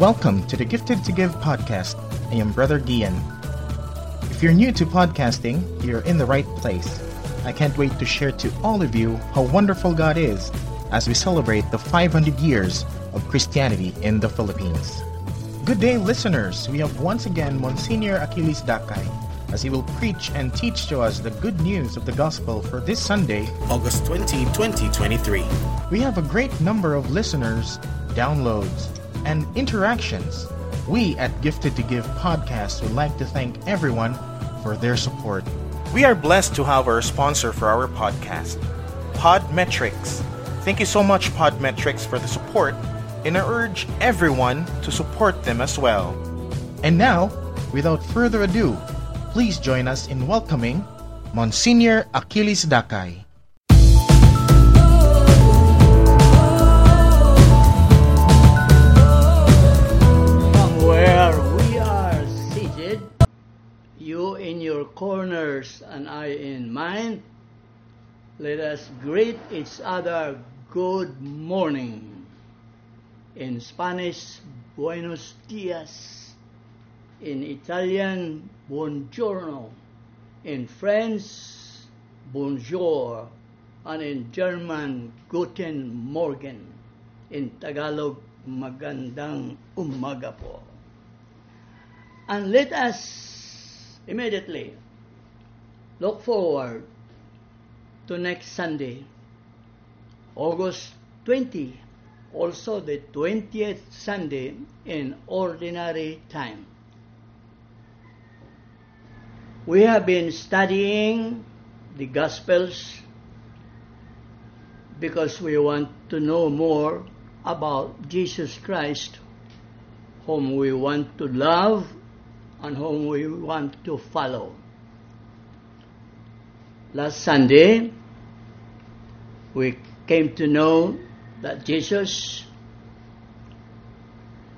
Welcome to the Gifted to Give podcast. I am Brother Gian. If you're new to podcasting, you're in the right place. I can't wait to share to all of you how wonderful God is as we celebrate the 500 years of Christianity in the Philippines. Good day, listeners. We have once again Monsignor Achilles Dakay as he will preach and teach to us the good news of the gospel for this Sunday, August 20, 2023. We have a great number of listeners, downloads, and interactions. We at Gifted to Give podcast would like to thank everyone for their support. We are blessed to have our sponsor for our podcast, Podmetrics. Thank you so much, Podmetrics, for the support, and I urge everyone to support them as well. And now, without further ado, please join us in welcoming Monsignor Achilles Dakay. Your corners and I in mine, let us greet each other good morning. In Spanish, buenos dias. In Italian, buongiorno. In French, bonjour. And in German, guten Morgen. In Tagalog, magandang umaga po. And let us immediately look forward to next Sunday, August 20, also the 20th Sunday in ordinary time. We have been studying the Gospels because we want to know more about Jesus Christ, whom we want to love and whom we want to follow. Last Sunday, we came to know that Jesus,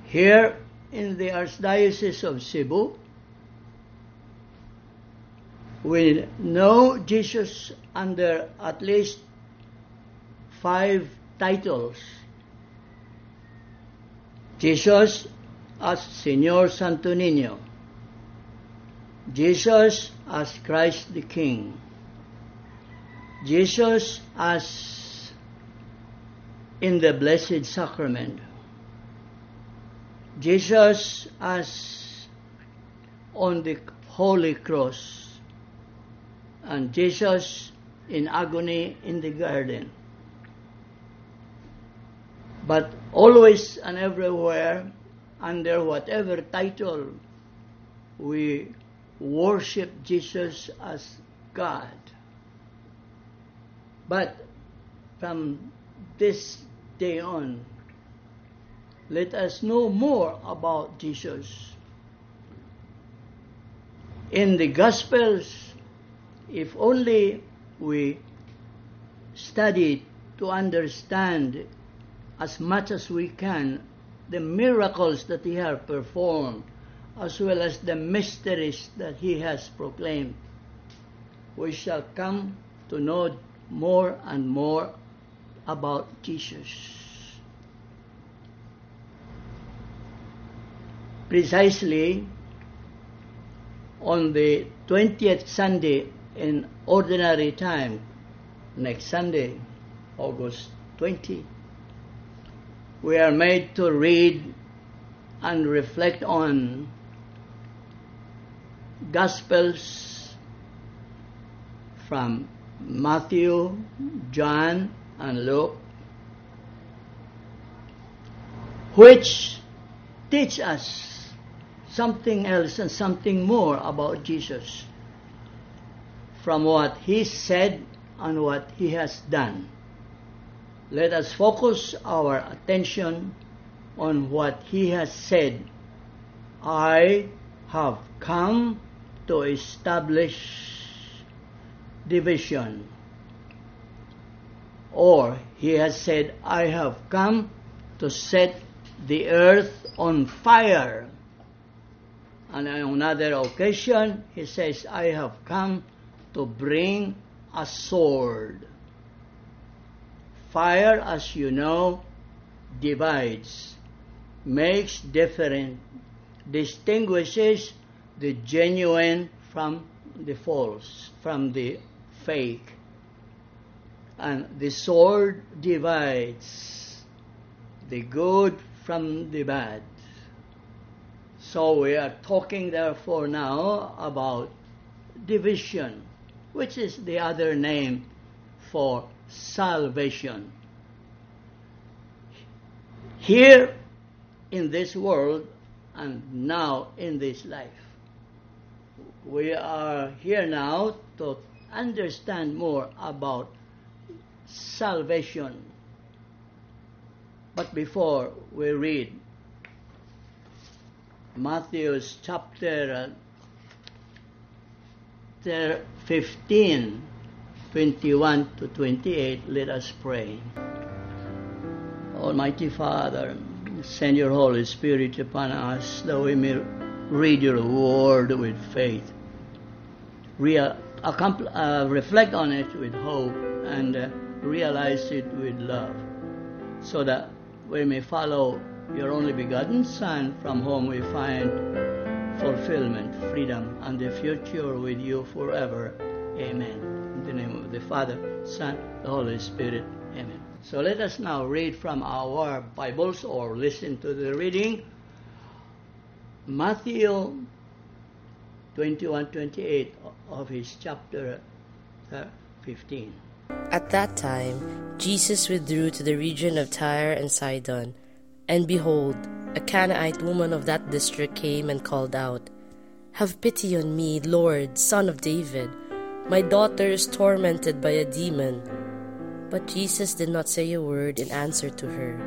here in the Archdiocese of Cebu, we know Jesus under at least five titles. Jesus as Señor Santo Niño. Jesus as Christ the King. Jesus as in the Blessed Sacrament. Jesus as on the Holy Cross. And Jesus in agony in the garden. But always and everywhere, under whatever title, we worship Jesus as God. But from this day on, let us know more about Jesus. In the Gospels, if only we study to understand as much as we can the miracles that he has performed as well as the mysteries that he has proclaimed. We shall come to know more and more about Jesus. Precisely on the 20th Sunday in ordinary time next Sunday August 20 we are made to read and reflect on Gospels from Matthew, John, and Luke, which teach us something else and something more about Jesus from what he said and what he has done let us focus our attention on what he has said. I have come to establish division. Or he has said, I have come to set the earth on fire. And on another occasion, he says, I have come to bring a sword. Fire, as you know, divides. makes different, distinguishes the genuine from the false, from the fake. And the sword divides the good from the bad. So we are talking therefore now about division, which is the other name for salvation. Here in this world and now in this life. We are here now to understand more about salvation. But before we read Matthew's chapter uh, 15, 21 to 28, let us pray. Almighty Father, send your Holy Spirit upon us that we may read your word with faith, Real, uh, reflect on it with hope, and uh, realize it with love, so that we may follow your only begotten Son, from whom we find fulfillment, freedom, and the future with you forever. Amen. In the name of the Father, Son, the Holy Spirit. Amen. So let us now read from our Bibles or listen to the reading. Matthew 21 28 of his chapter uh, 15. At that time, Jesus withdrew to the region of Tyre and Sidon. And behold, a Canaanite woman of that district came and called out, Have pity on me, Lord, son of David. My daughter is tormented by a demon. But Jesus did not say a word in answer to her.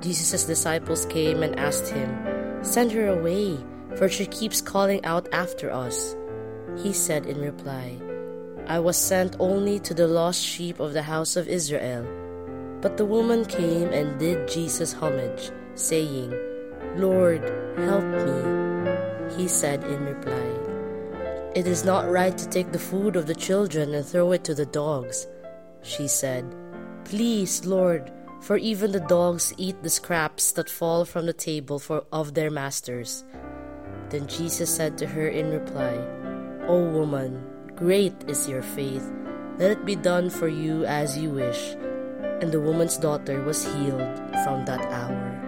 Jesus' disciples came and asked him, Send her away, for she keeps calling out after us. He said in reply, I was sent only to the lost sheep of the house of Israel. But the woman came and did Jesus homage, saying, Lord, help me. He said in reply, It is not right to take the food of the children and throw it to the dogs. She said, Please, Lord, for even the dogs eat the scraps that fall from the table for, of their masters. Then Jesus said to her in reply, O woman, great is your faith. Let it be done for you as you wish. And the woman's daughter was healed from that hour.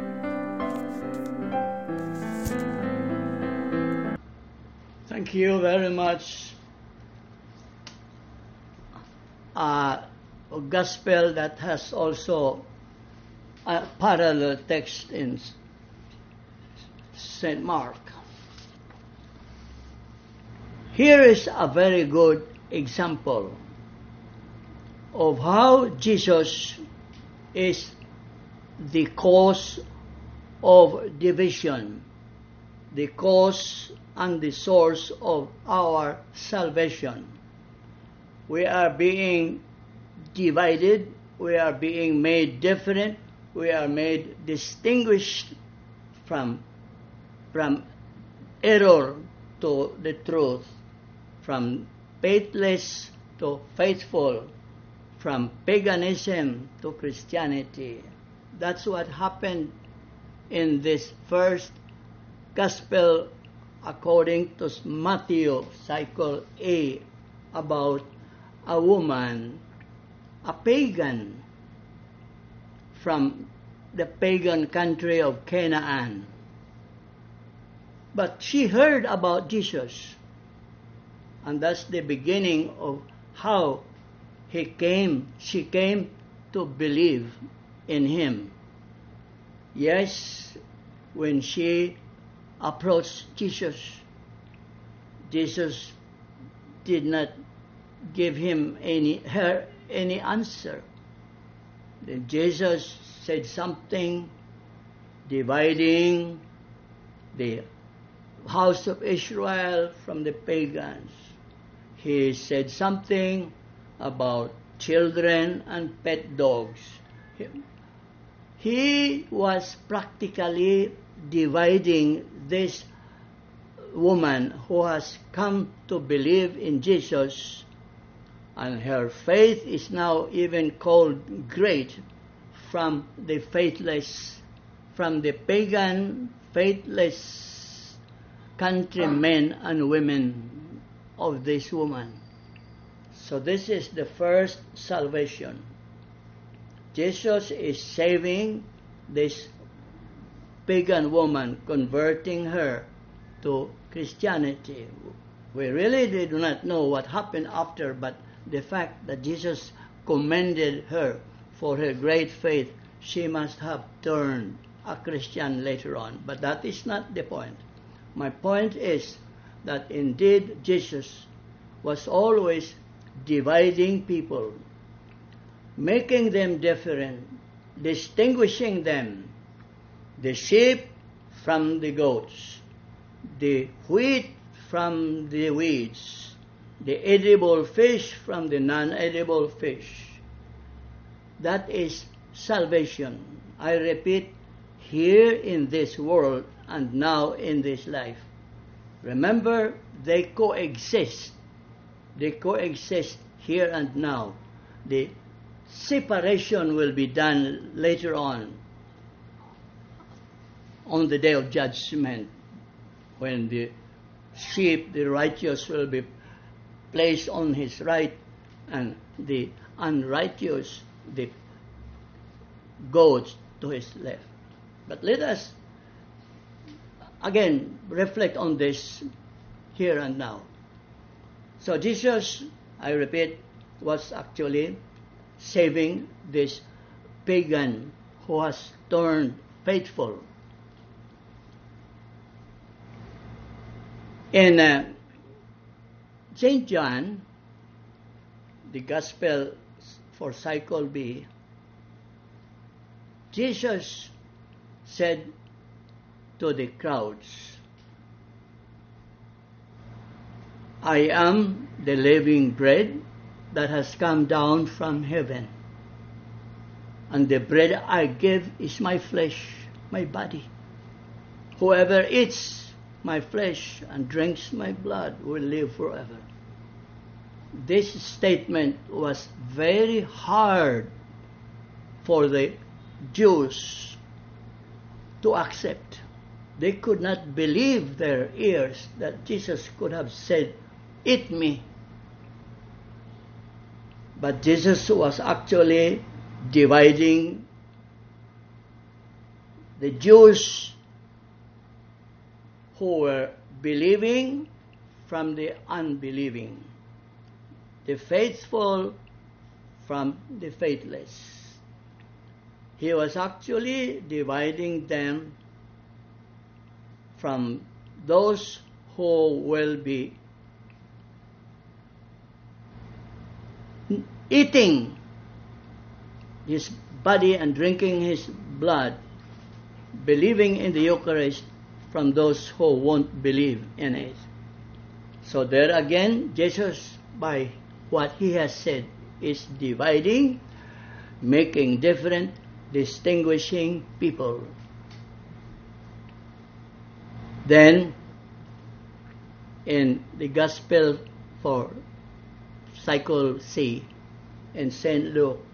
Thank you very much. Uh, a gospel that has also a parallel text in St. Mark. Here is a very good example of how Jesus is the cause of division, the cause and the source of our salvation. We are being divided, we are being made different, we are made distinguished from, from error to the truth, from faithless to faithful, from paganism to Christianity. That's what happened in this first gospel according to Matthew, cycle A, about a woman a pagan from the pagan country of Canaan. But she heard about Jesus. And that's the beginning of how he came, she came to believe in him. Yes, when she approached Jesus, Jesus did not give him any her any answer. Then Jesus said something dividing the house of Israel from the pagans. He said something about children and pet dogs. He, he was practically dividing this woman who has come to believe in Jesus and her faith is now even called great from the faithless from the pagan, faithless countrymen and women of this woman. So this is the first salvation. Jesus is saving this pagan woman, converting her to Christianity. We really do not know what happened after, but the fact that Jesus commended her for her great faith, she must have turned a Christian later on. But that is not the point. My point is that indeed Jesus was always dividing people, making them different, distinguishing them, the sheep from the goats, the wheat from the weeds, the edible fish from the non-edible fish. That is salvation. I repeat, here in this world and now in this life. Remember, they coexist. They coexist here and now. The separation will be done later on, on the day of judgment, when the sheep, the righteous, will be placed on his right, and the unrighteous, the goats, to his left. But let us again reflect on this here and now. So Jesus, I repeat, was actually saving this pagan who has turned faithful. In uh, St. John, the Gospel for Cycle B, Jesus said to the crowds, I am the living bread that has come down from heaven. And the bread I give is my flesh, my body. Whoever eats my flesh and drinks my blood will live forever. This statement was very hard for the Jews to accept. They could not believe their ears that Jesus could have said, Eat me. But Jesus was actually dividing the Jews who were believing from the unbelieving, the faithful from the faithless. He was actually dividing them from those who will be eating his body and drinking his blood, believing in the Eucharist from those who won't believe in it. So there again, Jesus, by what he has said, is dividing, making different, distinguishing people. Then, in the Gospel for Cycle C in St. Luke,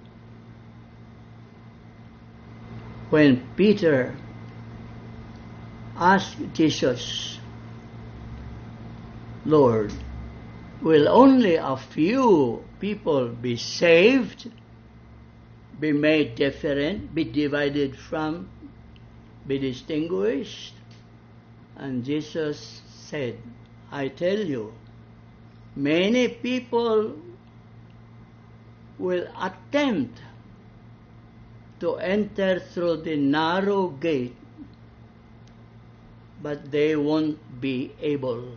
when Peter asked Jesus, Lord, will only a few people be saved? be made different, be divided from, be distinguished. And Jesus said, I tell you, many people will attempt to enter through the narrow gate, but they won't be able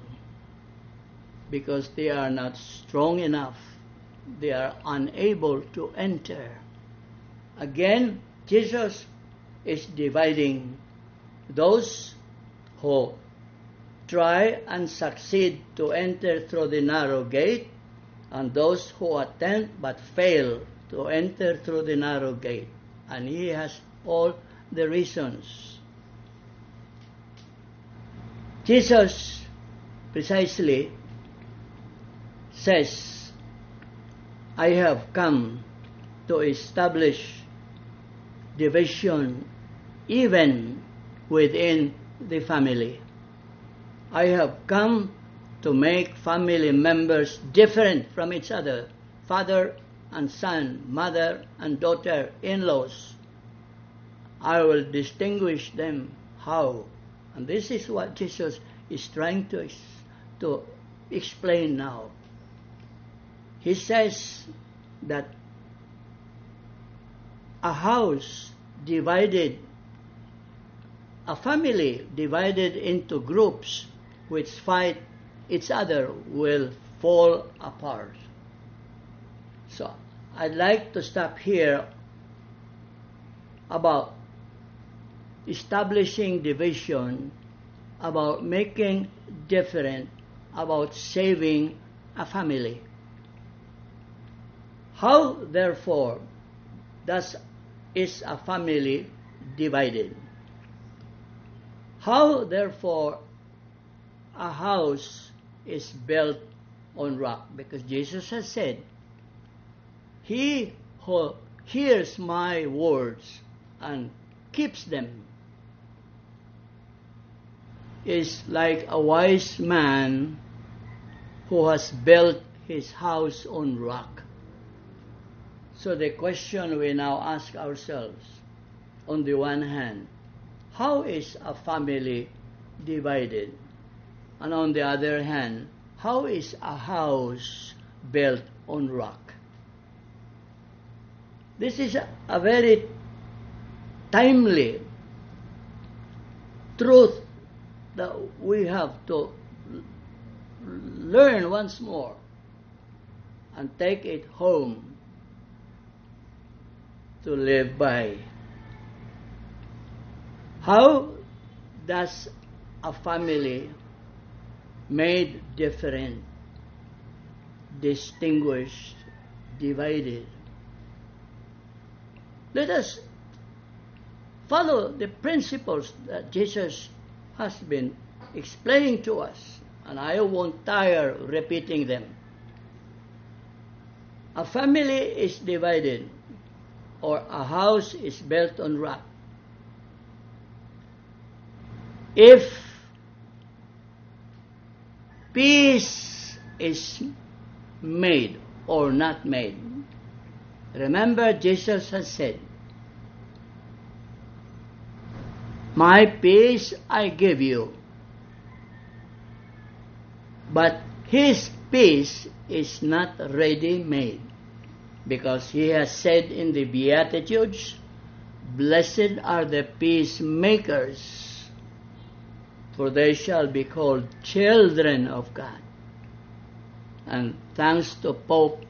because they are not strong enough. They are unable to enter. Again, Jesus is dividing those who try and succeed to enter through the narrow gate and those who attempt but fail to enter through the narrow gate. And he has all the reasons. Jesus precisely says, I have come to establish division even within the family. I have come to make family members different from each other father and son, mother and daughter, in laws. I will distinguish them how. And this is what Jesus is trying to, to explain now. He says that a house divided, a family divided into groups which fight each other will fall apart. So I'd like to stop here about establishing division, about making different, about saving a family. How, therefore, does is a family divided? How, therefore, a house is built on rock? Because Jesus has said, He who hears my words and keeps them is like a wise man who has built his house on rock. So the question we now ask ourselves, on the one hand, how is a family divided? And on the other hand, how is a house built on rock? This is a, very timely truth that we have to learn once more and take it home to live by. How does a family made different, distinguished, divided? Let us follow the principles that Jesus has been explaining to us, and I won't tire repeating them. A family is divided or a house is built on rock. If peace is made or not made, remember Jesus has said, My peace I give you, but his peace is not ready made because he has said in the Beatitudes, Blessed are the peacemakers, for they shall be called children of God. And thanks to Pope,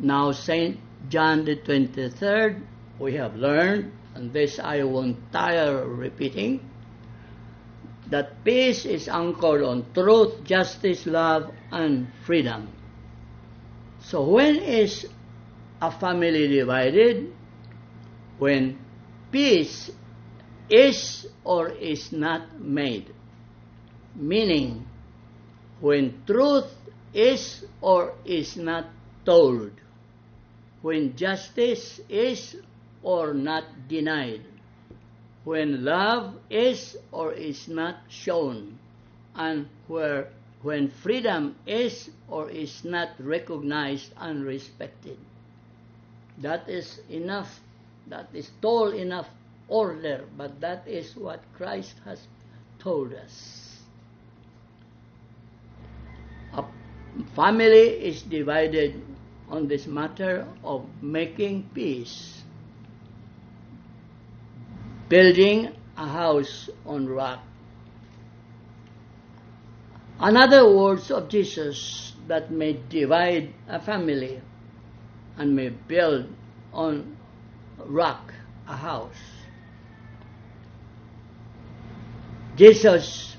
now Saint John the 23rd, we have learned, and this I won't tire repeating, that peace is anchored on truth, justice, love, and freedom. So when is a family divided when peace is or is not made. Meaning, when truth is or is not told, when justice is or not denied, when love is or is not shown, and where when freedom is or is not recognized and respected. That is enough. That is tall enough order, but that is what Christ has told us. A family is divided on this matter of making peace, building a house on rock. Another words of Jesus that may divide a family and may build on rock a house. Jesus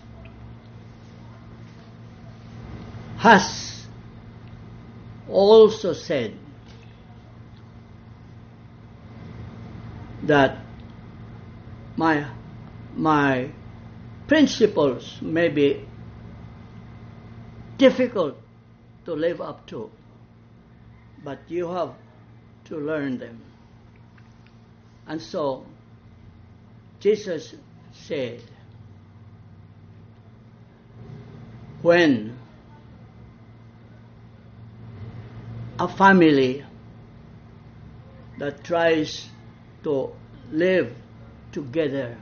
has also said that my my principles may be difficult to live up to but you have to learn them. And so, Jesus said, when a family that tries to live together,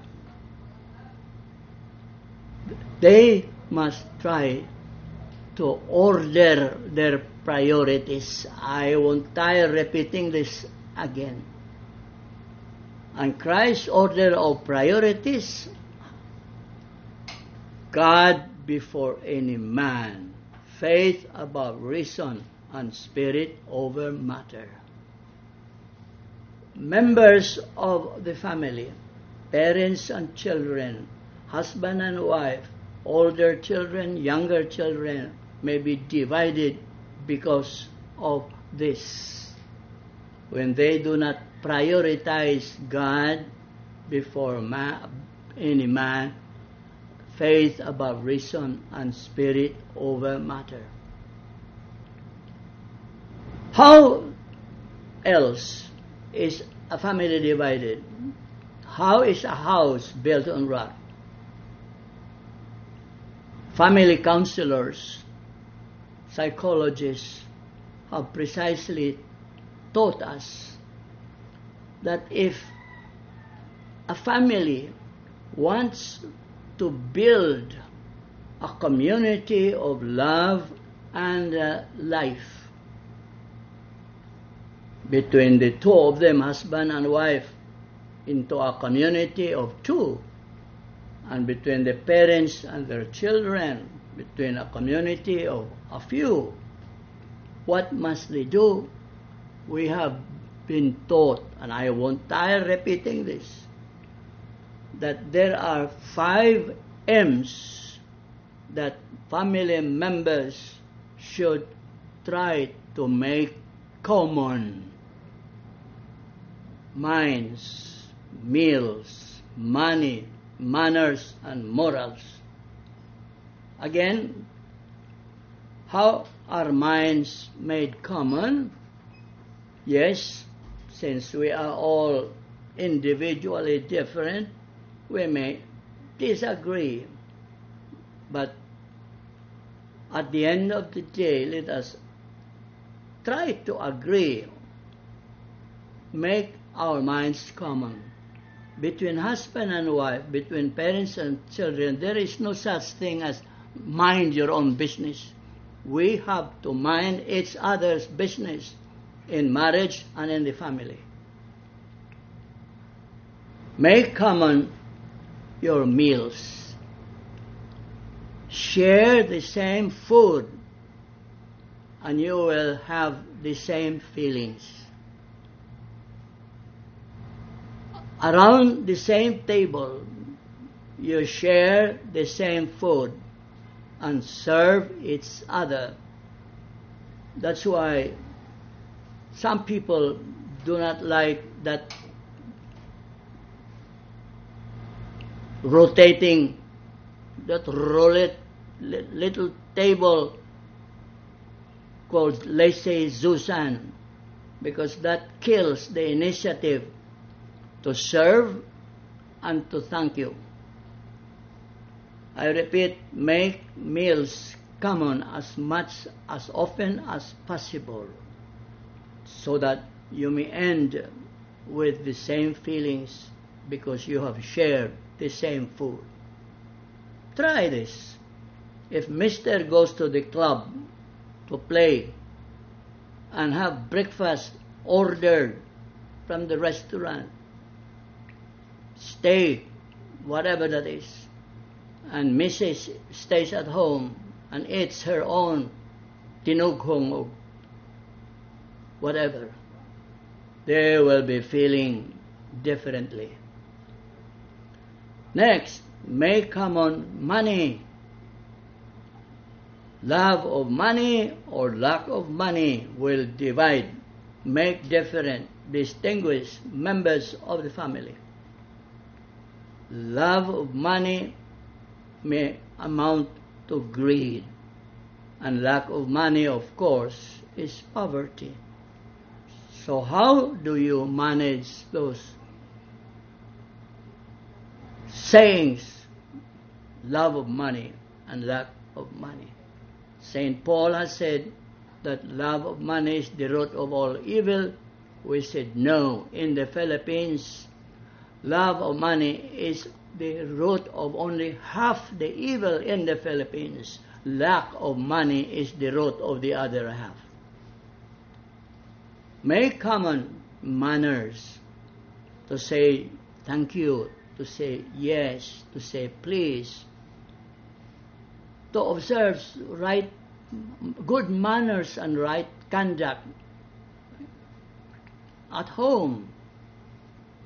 they must try to order their priorities. I won't tire repeating this again. And Christ's order of priorities God before any man, faith above reason, and spirit over matter. Members of the family, parents and children, husband and wife, older children, younger children, may be divided because of this. When they do not prioritize God before man, any man, faith above reason, and spirit over matter. How else is a family divided? How is a house built on rock? Family counselors, psychologists have precisely taught us that if a family wants to build a community of love and uh, life between the two of them, husband and wife, into a community of two, and between the parents and their children, between a community of a few. What must they do? We have been taught, and I won't tire repeating this, that there are five M's that family members should try to make common minds, meals, money, manners, and morals. Again, how are minds made common? Yes, since we are all individually different, we may disagree. But at the end of the day, let us try to agree, make our minds common. Between husband and wife, between parents and children, there is no such thing as mind your own business. We have to mind each other's business in marriage and in the family. Make common your meals. Share the same food and you will have the same feelings. Around the same table, you share the same food and serve each other. That's why some people do not like that rotating, that roulette little table called lazy Susan because that kills the initiative to serve and to thank you. I repeat, make meals common as much as often as possible so that you may end with the same feelings because you have shared the same food. Try this. If Mister goes to the club to play and have breakfast ordered from the restaurant, steak, whatever that is, and Mrs. stays at home and eats her own tinughong or whatever, they will be feeling differently. Next, make common money. Love of money or lack of money will divide, make different, distinguish members of the family. Love of money may amount to greed, and lack of money, of course, is poverty. So, how do you manage those sayings love of money and lack of money. St. Paul has said that love of money is the root of all evil. We said no. In the Philippines, love of money is the root of only half the evil in the Philippines. Lack of money is the root of the other half. Make common manners to say thank you, to say yes, to say please, to observe right, good manners and right conduct at home,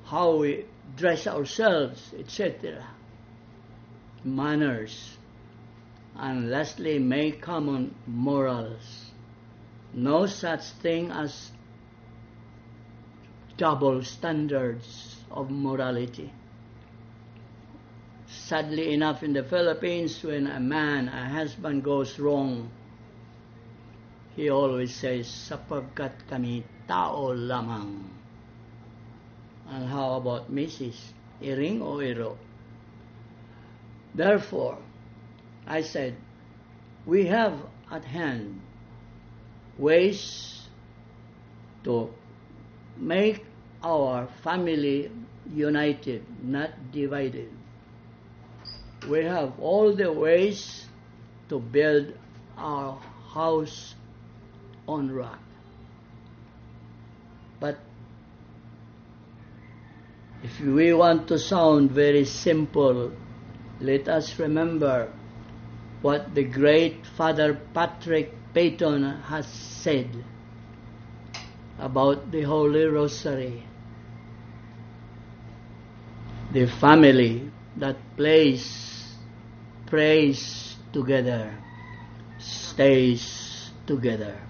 how we dress ourselves, etc. Manners. And lastly, make common morals. No such thing as double standards of morality. Sadly enough, in the Philippines, when a man, a husband goes wrong, he always says, sapagkat kami tao lamang. And how about Mrs. Iring o Iro? Therefore, I said, we have at hand ways to make our family united, not divided. We have all the ways to build our house on rock. But if we want to sound very simple, let us remember what the great Father Patrick Peyton has said about the Holy Rosary. The family that plays, prays together, stays together.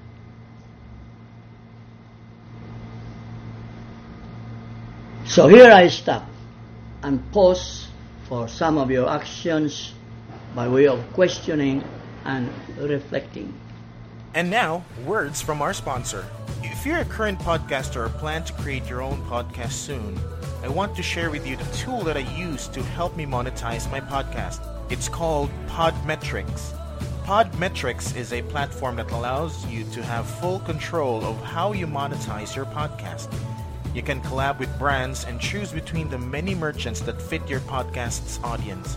So here I stop and pause for some of your actions by way of questioning and reflecting. And now, words from our sponsor. If you're a current podcaster or plan to create your own podcast soon, I want to share with you the tool that I use to help me monetize my podcast. It's called Podmetrics. Podmetrics is a platform that allows you to have full control of how you monetize your podcast. You can collab with brands and choose between the many merchants that fit your podcast's audience.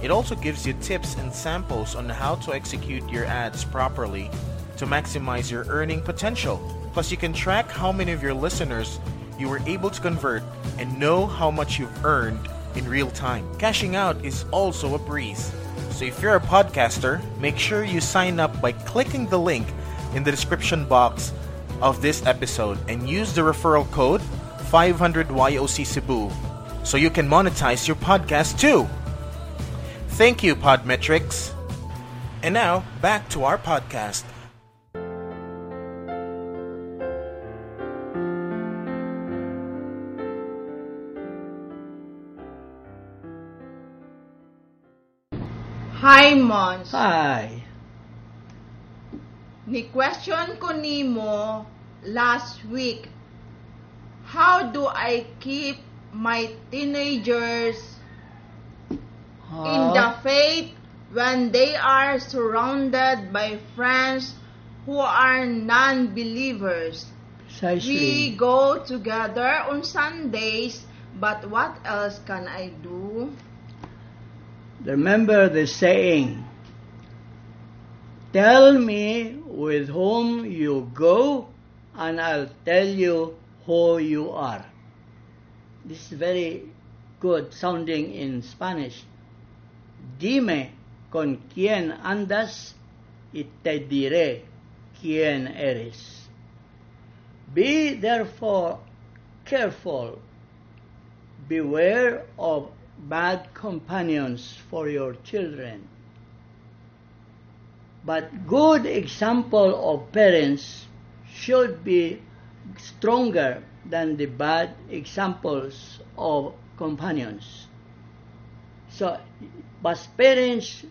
It also gives you tips and samples on how to execute your ads properly to maximize your earning potential. Plus, you can track how many of your listeners you were able to convert and know how much you've earned in real time. Cashing out is also a breeze. So if you're a podcaster, make sure you sign up by clicking the link in the description box of this episode and use the referral code 500YOC Cebu so you can monetize your podcast too. Thank you, Podmetrics. And now, back to our podcast. Hi, Mons. Hi. Ni question ko nimo last week. How do I keep my teenagers in the faith when they are surrounded by friends who are non-believers? We go together on Sundays, but what else can I do? Remember the saying, Tell me with whom you go, and I'll tell you who you are. This is very good sounding in Spanish. Dime con quién andas y te diré quién eres. Be therefore careful, beware of bad companions for your children. But good example of parents should be stronger than the bad examples of companions. So, but parents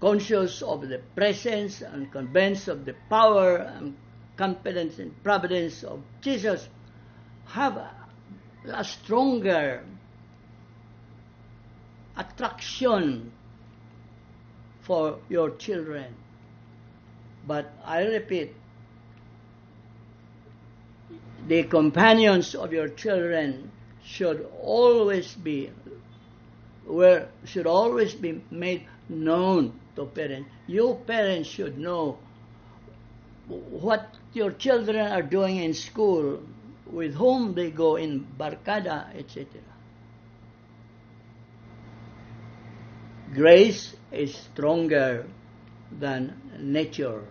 conscious of the presence and convinced of the power and confidence and providence of Jesus have a stronger attraction for your children. But I repeat, the companions of your children should always be where should always be made known to parents. You parents should know what your children are doing in school, with whom they go in barkada, etc. Grace is stronger than nature.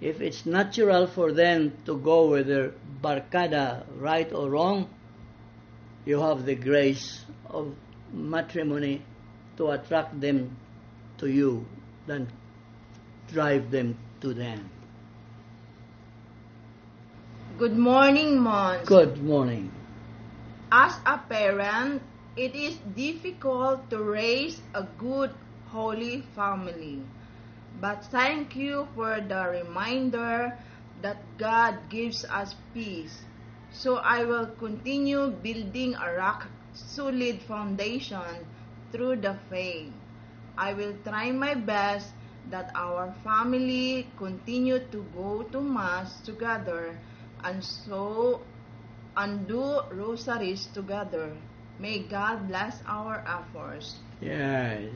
If it's natural for them to go with their barkada, right or wrong, you have the grace of matrimony to attract them to you than drive them to them. Good morning, Mons. Good morning. As a parent, it is difficult to raise a good, holy family. But thank you for the reminder that God gives us peace. So I will continue building a rock solid foundation through the faith. I will try my best that our family continue to go to mass together and so and do rosaries together. May God bless our efforts. Yes.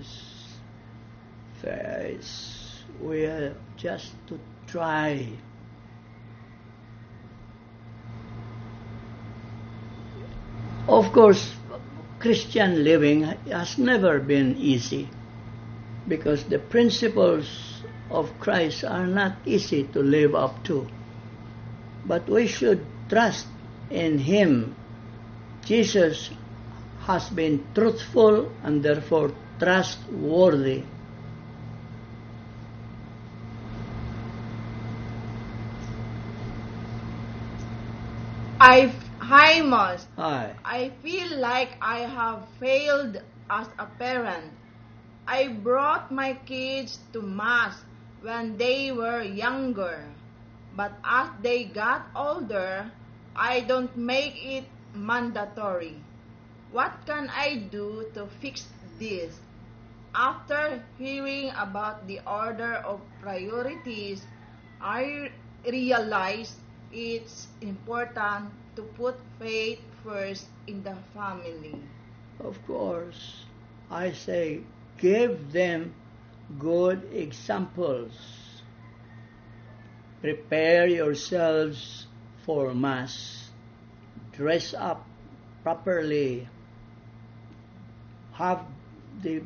Yes. We are just to try. Of course, Christian living has never been easy because the principles of Christ are not easy to live up to. But we should trust in Him. Jesus has been truthful and therefore trustworthy. I hi Mons. Hi. I feel like I have failed as a parent. I brought my kids to mass when they were younger, but as they got older, I don't make it mandatory. What can I do to fix this? After hearing about the order of priorities, I realized it's important to put faith first in the family. Of course, I say give them good examples. Prepare yourselves for Mass. Dress up properly. Have the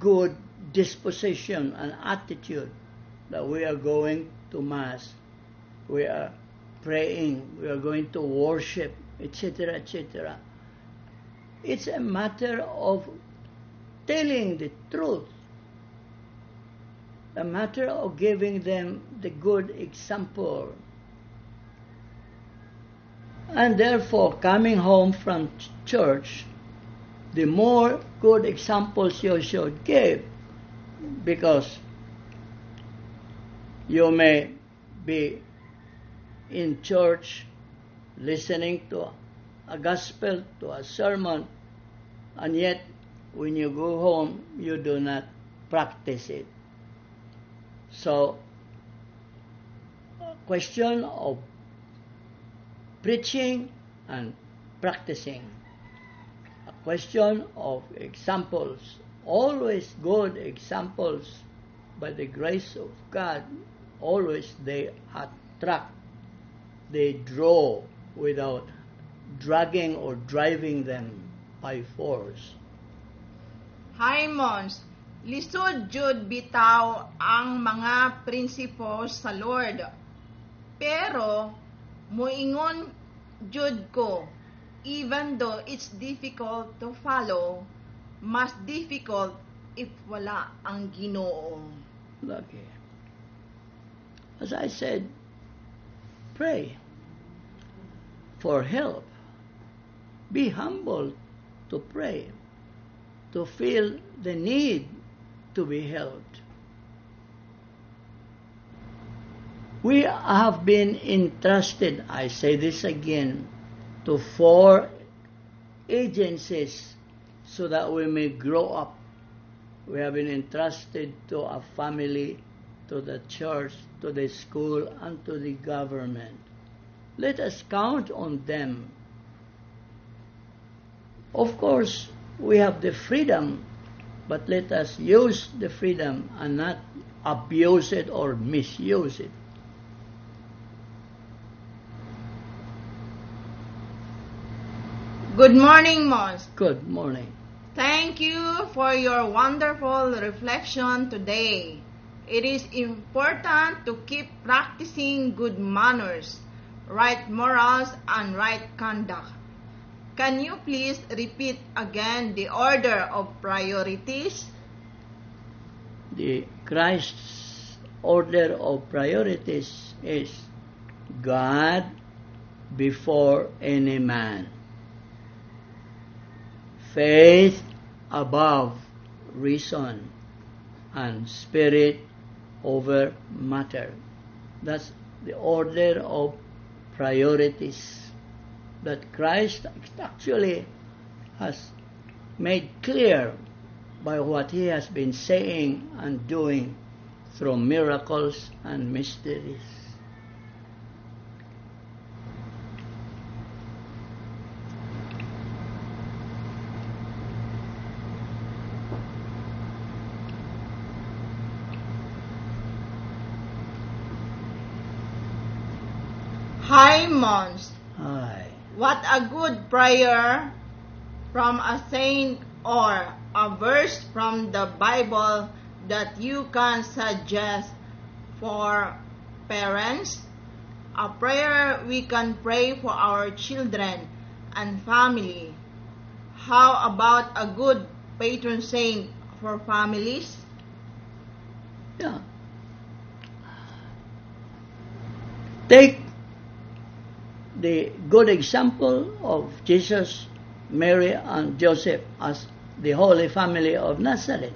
good disposition and attitude that we are going to Mass. We are praying, we are going to worship, etc., etc. It's a matter of telling the truth, a matter of giving them the good example. And therefore, coming home from ch- church, the more good examples you should give, because you may be in church listening to a gospel, to a sermon, and yet when you go home, you do not practice it. So, question of preaching and practicing. Question of examples. Always good examples by the grace of God. Always they attract, they draw without dragging or driving them by force. Hi, Mons. Lisod jud bitaw ang mga prinsipos sa Lord. Pero muingon jud ko, even though it's difficult to follow, mas difficult if wala ang Ginoo. Lucky. As I said, pray for help. Be humble to pray, to feel the need to be helped. We have been entrusted, I say this again, to four agencies so that we may grow up. We have been entrusted to a family, to the church, to the school, and to the government. Let us count on them. Of course, we have the freedom, but let us use the freedom and not abuse it or misuse it. Good morning, Mons. Good morning. Thank you for your wonderful reflection today. It is important to keep practicing good manners, right morals, and right conduct. Can you please repeat again the order of priorities? The Christ's order of priorities is God before any man faith above reason and spirit over matter. That's the order of priorities that Christ actually has made clear by what he has been saying and doing through miracles and mysteries. Hi, Mons. Hi. What a good prayer from a saint or a verse from the Bible that you can suggest for parents. A prayer we can pray for our children and family. How about a good patron saint for families? Yeah. Take the good example of Jesus, Mary, and Joseph as the Holy Family of Nazareth.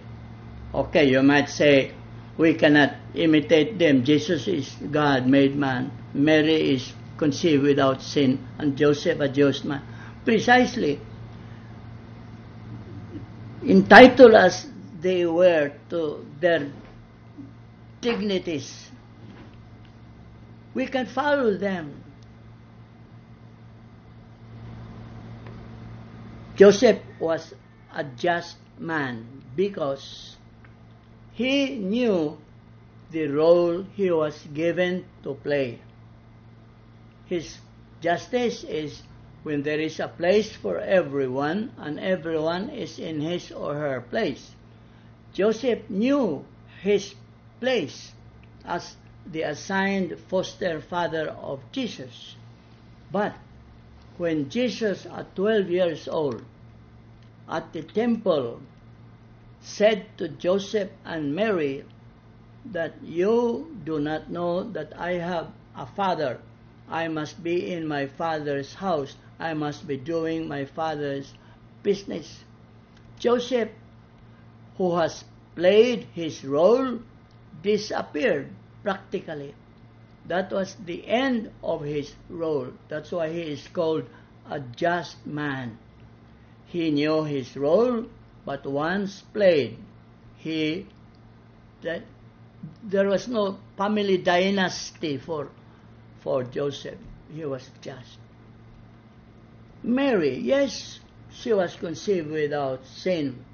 Okay, you might say, we cannot imitate them. Jesus is God made man. Mary is conceived without sin, and Joseph a just man. Precisely. Entitled as they were to their dignities, we can follow them. Joseph was a just man because he knew the role he was given to play. His justice is when there is a place for everyone and everyone is in his or her place. Joseph knew his place as the assigned foster father of Jesus. But when Jesus, at 12 years old, at the temple, said to Joseph and Mary that you do not know that I have a father. I must be in my father's house. I must be doing my father's business. Joseph, who has played his role, disappeared practically. That was the end of his role. That's why he is called a just man. He knew his role, but once played, he that there was no family dynasty for for Joseph. He was just. Mary, yes, she was conceived without sin,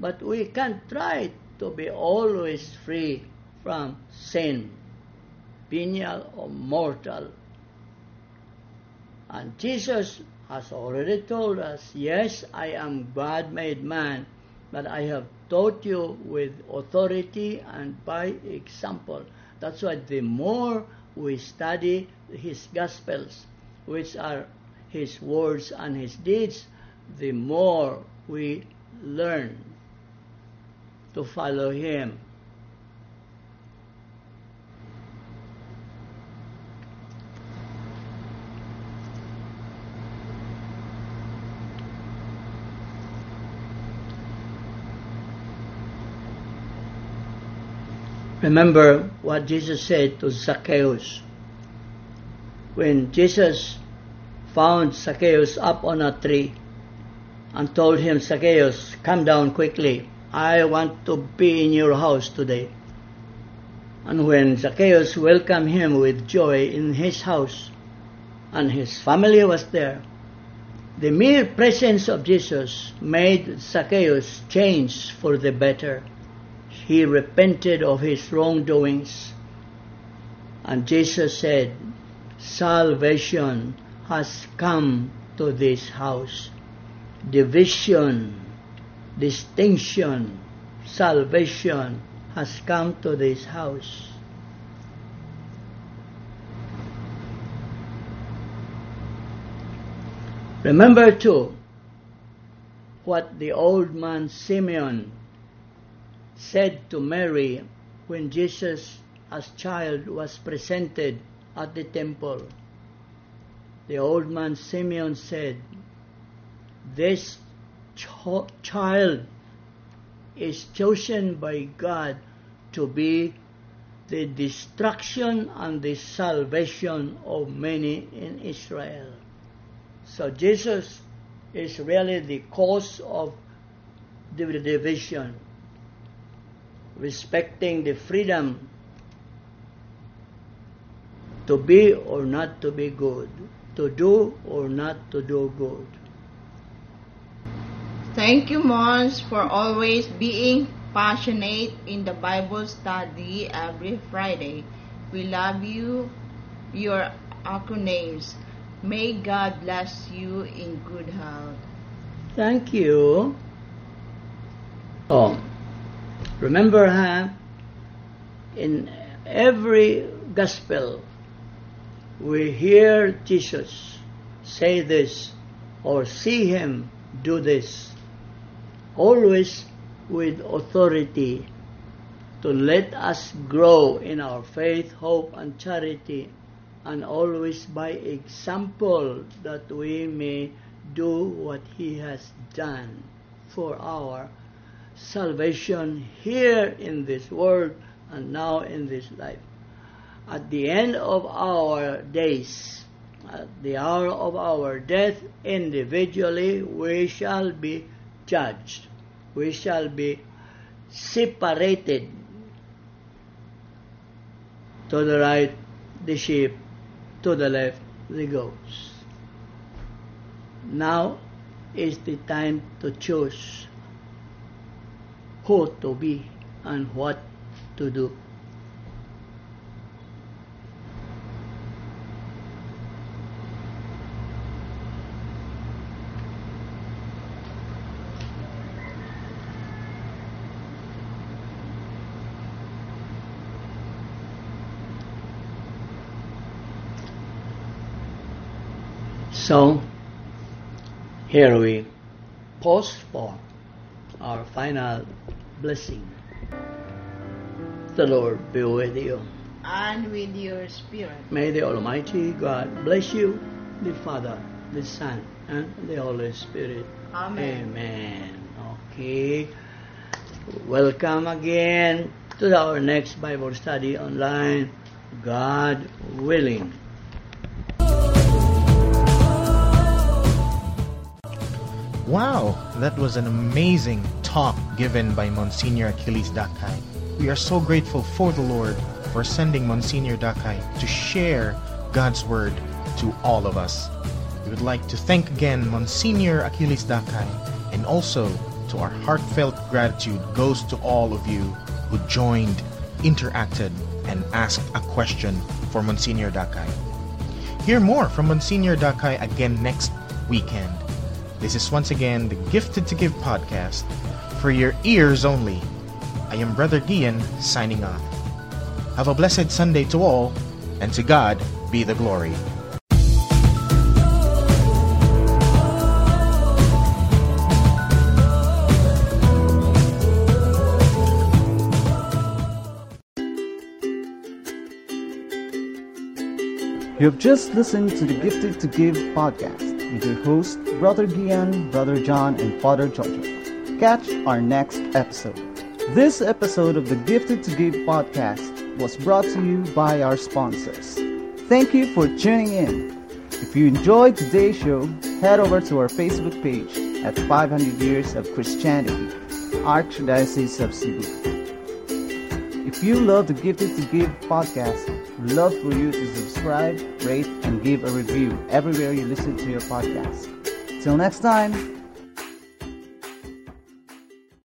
but we can't try to be always free from sin venial or mortal. And Jesus has already told us, yes, I am God made man, but I have taught you with authority and by example. That's why the more we study his gospels, which are his words and his deeds, the more we learn to follow him Remember what Jesus said to Zacchaeus. When Jesus found Zacchaeus up on a tree and told him, Zacchaeus, come down quickly. I want to be in your house today. And when Zacchaeus welcomed him with joy in his house, and his family was there, the mere presence of Jesus made Zacchaeus change for the better. He repented of his wrongdoings. And Jesus said, Salvation has come to this house. Division, distinction, salvation has come to this house. Remember too what the old man Simeon said to Mary when Jesus as child was presented at the temple. The old man Simeon said, This ch- child is chosen by God to be the destruction and the salvation of many in Israel. So Jesus is really the cause of the division, respecting the freedom to be or not to be good, to do or not to do good. Thank you, Mons, for always being passionate in the Bible study every Friday. We love you, your acronyms. May God bless you in good health. Thank you. Oh, remember, huh? In every gospel, we hear Jesus say this or see him do this, always with authority to let us grow in our faith, hope, and charity, and always by example that we may do what he has done for our salvation here in this world and now in this life. At the end of our days, at the hour of our death, individually we shall be judged. We shall be separated to the right, the sheep, to the left, the goats. Now is the time to choose who to be and what to do. So, here we pause for our final blessing. The Lord be with you. And with your spirit. May the Almighty God bless you, the Father, the Son, and the Holy Spirit. Amen. Amen. Okay. Welcome again to our next Bible study online, God willing. Wow, that was an amazing talk given by Monsignor Achilles Dakay. We are so grateful for the Lord for sending Monsignor Dakay to share God's word to all of us. We would like to thank again Monsignor Achilles Dakay and also to our heartfelt gratitude goes to all of you who joined, interacted, and asked a question for Monsignor Dakay. Hear more from Monsignor Dakay again next weekend. This is once again the Gifted to Give podcast for your ears only. I am Brother Gian signing off. Have a blessed Sunday to all, and to God be the glory. You have just listened to the Gifted to Give podcast with your host, Brother Gian, Brother John, and Father Jojo. Catch our next episode. This episode of the Gifted to Give podcast was brought to you by our sponsors. Thank you for tuning in. If you enjoyed today's show, head over to our Facebook page at 500 Years of Christianity, Archdiocese of Cebu. If you love the Gifted to Give podcast, love for you to subscribe, rate, and give a review everywhere you listen to your podcast. Till next time,